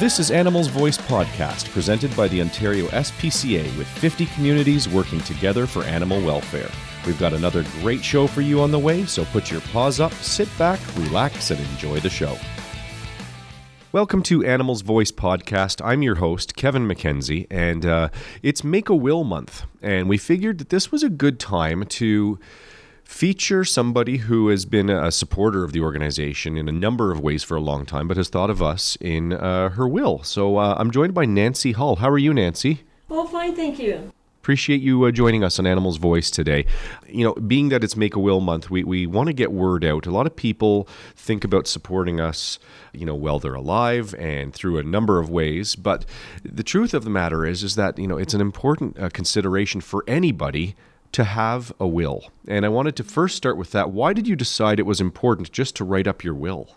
This is Animals Voice Podcast, presented by the Ontario SPCA with 50 communities working together for animal welfare. We've got another great show for you on the way, so put your paws up, sit back, relax, and enjoy the show. Welcome to Animals Voice Podcast. I'm your host, Kevin McKenzie, and uh, it's Make a Will Month. And we figured that this was a good time to feature somebody who has been a supporter of the organization in a number of ways for a long time, but has thought of us in uh, her will. So uh, I'm joined by Nancy Hull. How are you, Nancy? Oh, fine, thank you. Appreciate you uh, joining us on Animals Voice today. You know, being that it's Make a Will Month, we, we want to get word out. A lot of people think about supporting us, you know, while they're alive and through a number of ways. But the truth of the matter is, is that, you know, it's an important uh, consideration for anybody to have a will. And I wanted to first start with that. Why did you decide it was important just to write up your will?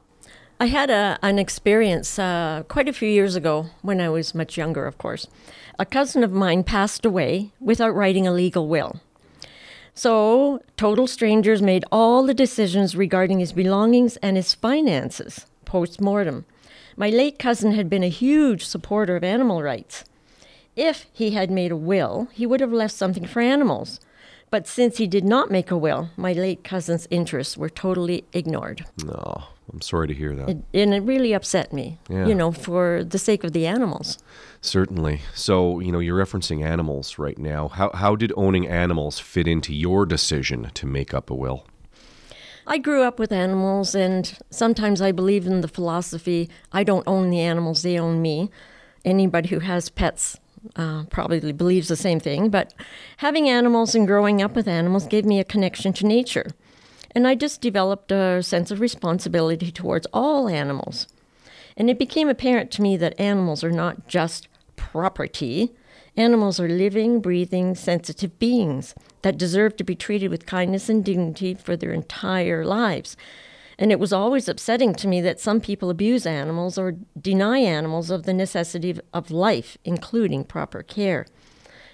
I had a, an experience uh, quite a few years ago when I was much younger, of course. A cousin of mine passed away without writing a legal will. So, total strangers made all the decisions regarding his belongings and his finances post mortem. My late cousin had been a huge supporter of animal rights. If he had made a will, he would have left something for animals. But since he did not make a will, my late cousin's interests were totally ignored. No, I'm sorry to hear that. It, and it really upset me, Yeah. you know, for the sake of the animals. Certainly. So, you know, you're referencing animals right now. How, how did owning animals fit into your decision to make up a will? I grew up with animals, and sometimes I believe in the philosophy I don't own the animals, they own me. Anybody who has pets uh, probably believes the same thing, but having animals and growing up with animals gave me a connection to nature. And I just developed a sense of responsibility towards all animals. And it became apparent to me that animals are not just property. Animals are living, breathing, sensitive beings that deserve to be treated with kindness and dignity for their entire lives. And it was always upsetting to me that some people abuse animals or deny animals of the necessity of- life, including proper care.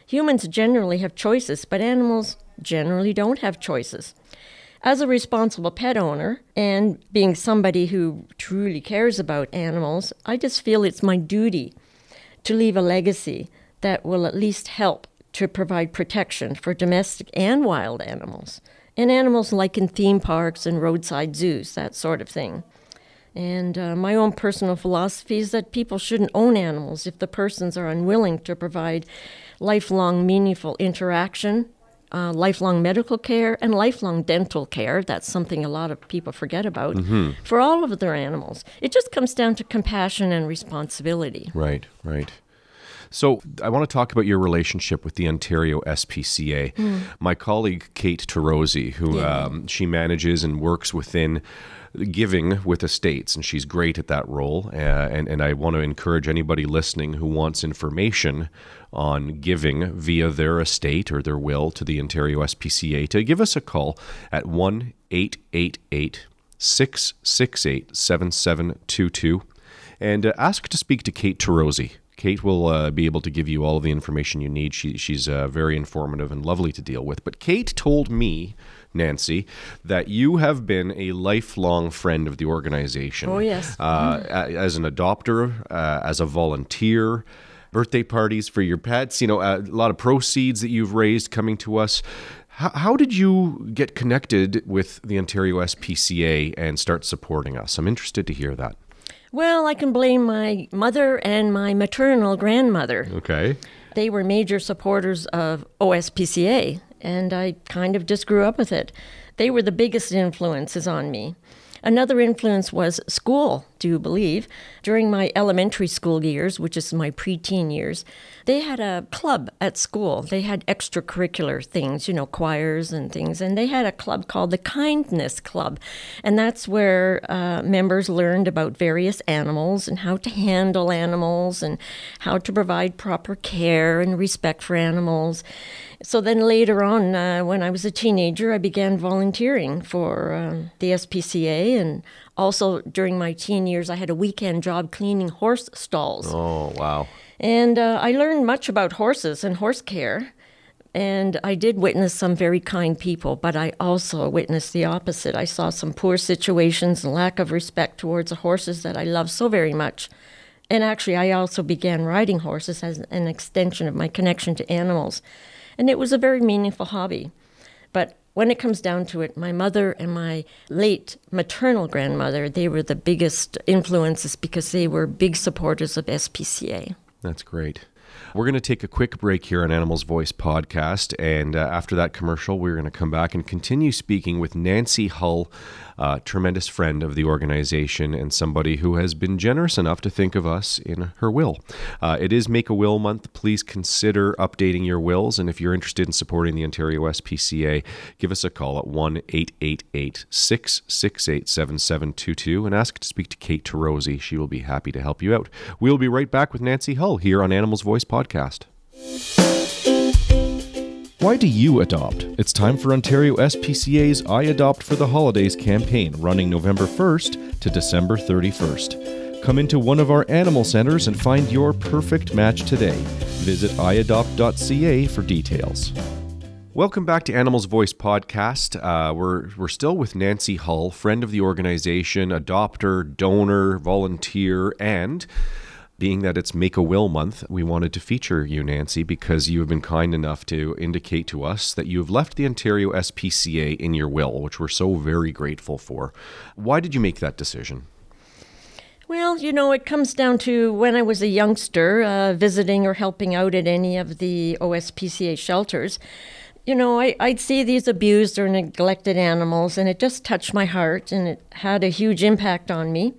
Humans generally have choices, but animals generally don't have choices. As a responsible pet owner and being somebody who truly cares about animals, I just feel it's my duty to leave a legacy that will at least help to provide protection for domestic and wild animals, and animals like in theme parks and roadside zoos, that sort of thing. And uh, my own personal philosophy is that people shouldn't own animals if the persons are unwilling to provide lifelong, meaningful interaction, uh, lifelong medical care, and lifelong dental care. That's something a lot of people forget about for all of their animals. It just comes down to compassion and responsibility. Right, right. So I want to talk about your relationship with the Ontario SPCA. My colleague Kate Tarosi, who Yeah. um, she manages and works within giving with estates, and she's great at that role. Uh, and and I want to encourage anybody listening who wants information on giving via their estate or their will to the Ontario SPCA to give us a call at one eight eight eight six six eight seven seven two two and uh, ask to speak to Kate Tarosi. Kate will uh, be able to give you all of the information you need. She, she's uh, very informative and lovely to deal with. But Kate told me, Nancy, that you have been a lifelong friend of the organization. Oh, yes. Uh, a- As an adopter, uh, as a volunteer, birthday parties for your pets, you know, a lot of proceeds that you've raised coming to us. How, how did you get connected with the Ontario SPCA and start supporting us? I'm interested to hear that. Well, I can blame my mother and my maternal grandmother. Okay. They were major supporters of OSPCA, and I kind of just grew up with it. They were the biggest influences on me. Another influence was school, do you believe? During my elementary school years, which is my preteen years, they had a club at school. They had extracurricular things, you know, choirs and things, and they had a club called the Kindness Club. And that's where uh, members learned about various animals and how to handle animals and how to provide proper care and respect for animals. So then later on, uh, when I was a teenager, I began volunteering for um, the SPCA. And also during my teen years, I had a weekend job cleaning horse stalls. Oh, wow. And uh, I learned much about horses and horse care. And I did witness some very kind people, but I also witnessed the opposite. I saw some poor situations and lack of respect towards the horses that I love so very much. And actually, I also began riding horses as an extension of my connection to animals. And it was a very meaningful hobby. But when it comes down to it, my mother and my late maternal grandmother, they were the biggest influences because they were big supporters of SPCA. That's great. We're going to take a quick break here on Animals Voice podcast. And uh, after that commercial, we're going to come back and continue speaking with Nancy Hull, tremendous friend of the organization and somebody who has been generous enough to think of us in her will. Uh, it is Make a Will Month. Please consider updating your wills. And if you're interested in supporting the Ontario SPCA, give us a call at 1 888 668 7722 and ask to speak to Kate Tarosi. She will be happy to help you out. We'll be right back with Nancy Hull here on Animals Voice podcast. Why do you adopt? It's time for Ontario SPCA's I Adopt for the Holidays campaign running November 1st to December 31st. Come into one of our animal centers and find your perfect match today. Visit iadopt.ca for details. Welcome back to Animals Voice podcast. Uh, we're we're still with Nancy Hull, friend of the organization, adopter, donor, volunteer, and being that it's Make a Will month, we wanted to feature you, Nancy, because you have been kind enough to indicate to us that you have left the Ontario SPCA in your will, which we're so very grateful for. Why did you make that decision? Well, you know, it comes down to when I was a youngster, uh, visiting or helping out at any of the OSPCA shelters. You know, I, I'd see these abused or neglected animals, and it just touched my heart, and it had a huge impact on me.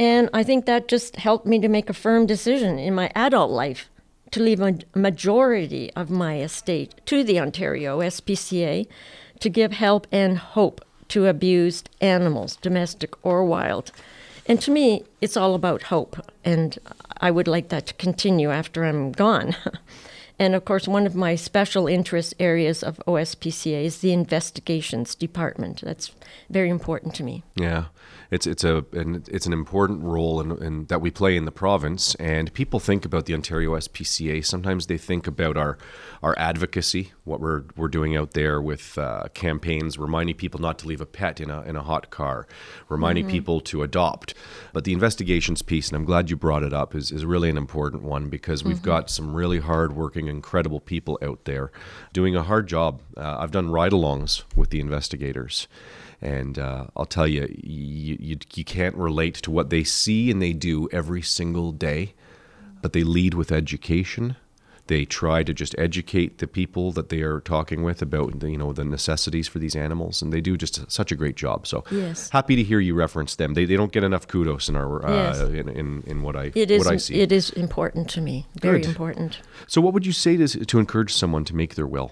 And I think that just helped me to make a firm decision in my adult life to leave a majority of my estate to the Ontario SPCA to give help and hope to abused animals, domestic or wild. And to me, it's all about hope, and I would like that to continue after I'm gone. and of course, one of my special interest areas of OSPCA is the investigations department. That's very important to me. Yeah it's it's a and it's an important role in, in, that we play in the province. And people think about the Ontario SPCA. Sometimes they think about our our advocacy, what we're we're doing out there with uh, campaigns, reminding people not to leave a pet in a in a hot car, reminding mm-hmm. people to adopt. But the investigations piece, and I'm glad you brought it up, is is really an important one because we've mm-hmm. got some really hardworking, incredible people out there doing a hard job. Uh, I've done ride-alongs with the investigators. And uh, I'll tell you, you, you, you can't relate to what they see and they do every single day, but they lead with education. They try to just educate the people that they are talking with about the, you know the necessities for these animals, and they do just such a great job. So yes. happy to hear you reference them. They, they don't get enough kudos in our uh, yes. in, in, in what I it is, what I see. It is important to me, very Good. important. So what would you say to to encourage someone to make their will?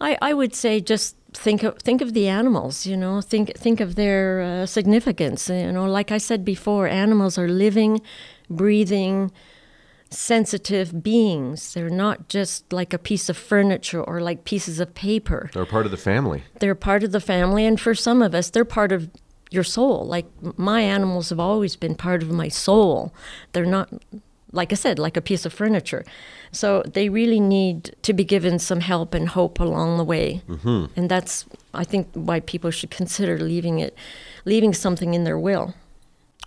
I, I would say just think of think of the animals you know think think of their uh, significance you know like i said before animals are living breathing sensitive beings they're not just like a piece of furniture or like pieces of paper they're part of the family they're part of the family and for some of us they're part of your soul like my animals have always been part of my soul they're not like I said, like a piece of furniture. So they really need to be given some help and hope along the way. Mm-hmm. And that's, I think, why people should consider leaving it, leaving something in their will.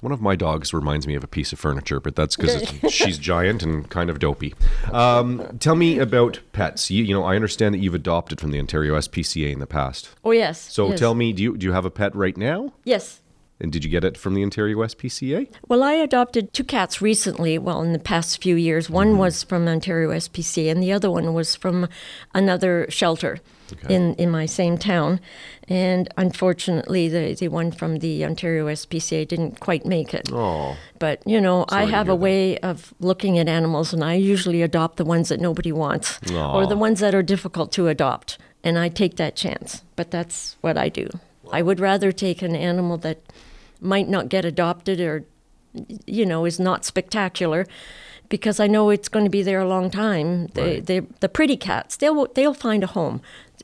One of my dogs reminds me of a piece of furniture, but that's because she's giant and kind of dopey. Um, tell me about pets. You, you, know, I understand that you've adopted from the Ontario SPCA in the past. Oh yes. So yes. tell me, do you do you have a pet right now? Yes. And did you get it from the Ontario SPCA? Well, I adopted two cats recently, well, in the past few years. One mm-hmm. was from Ontario SPCA, and the other one was from another shelter okay. in, in my same town. And unfortunately, the, the one from the Ontario SPCA didn't quite make it. Oh. But, you know, Sorry I have a way of looking at animals, and I usually adopt the ones that nobody wants or the ones that are difficult to adopt. And I take that chance. But that's what I do. I would rather take an animal that might not get adopted or, you know, is not spectacular because I know it's going to be there a long time. They, right. they, the pretty cats, they'll, they'll find a home.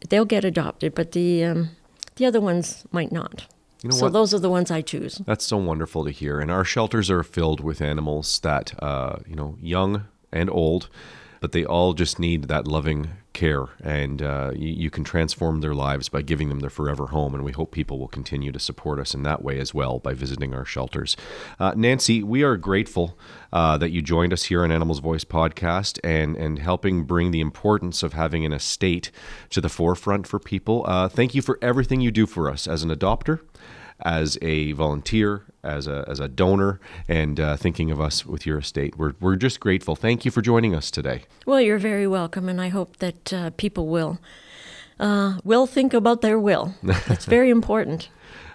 They'll get adopted, but the, um, the other ones might not. You know so what? those are the ones I choose. That's so wonderful to hear. And our shelters are filled with animals that, uh, you know, young and old but they all just need that loving care, and uh, you, you, can transform their lives by giving them their forever home. And we hope people will continue to support us in that way as well by visiting our shelters. Uh, Nancy, we are grateful uh, that you joined us here on Animals Voice podcast and and helping bring the importance of having an estate to the forefront for people. Uh, thank you for everything you do for us as an adopter as a volunteer, as a, as a donor, and uh, thinking of us with your estate. We're, we're just grateful. Thank you for joining us today. Well, you're very welcome, and I hope that uh, people will uh, will think about their will. It's very important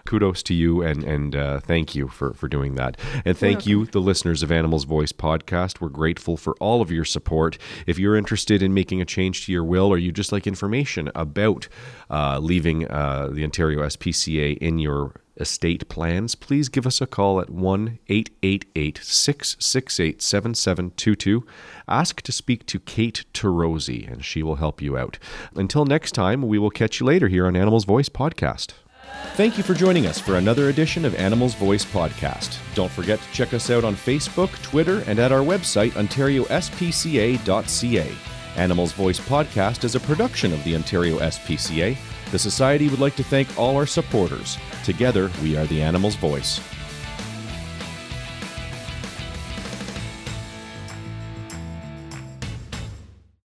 kudos to you and and uh, thank you for for doing that. And thank you, the listeners of Animals Voice podcast. We're grateful for all of your support. If you're interested in making a change to your will, or you just like information about uh, leaving uh, the Ontario SPCA in your estate plans, please give us a call at 1 888 668 7722. Ask to speak to Kate Tarosi, and she will help you out. Until next time, we will catch you later here on Animals Voice Podcast. Thank you for joining us for another edition of Animals Voice Podcast. Don't forget to check us out on Facebook, Twitter, and at our website, ontariospca.ca. Animals Voice Podcast is a production of the Ontario SPCA. The Society would like to thank all our supporters. Together, we are the Animals Voice.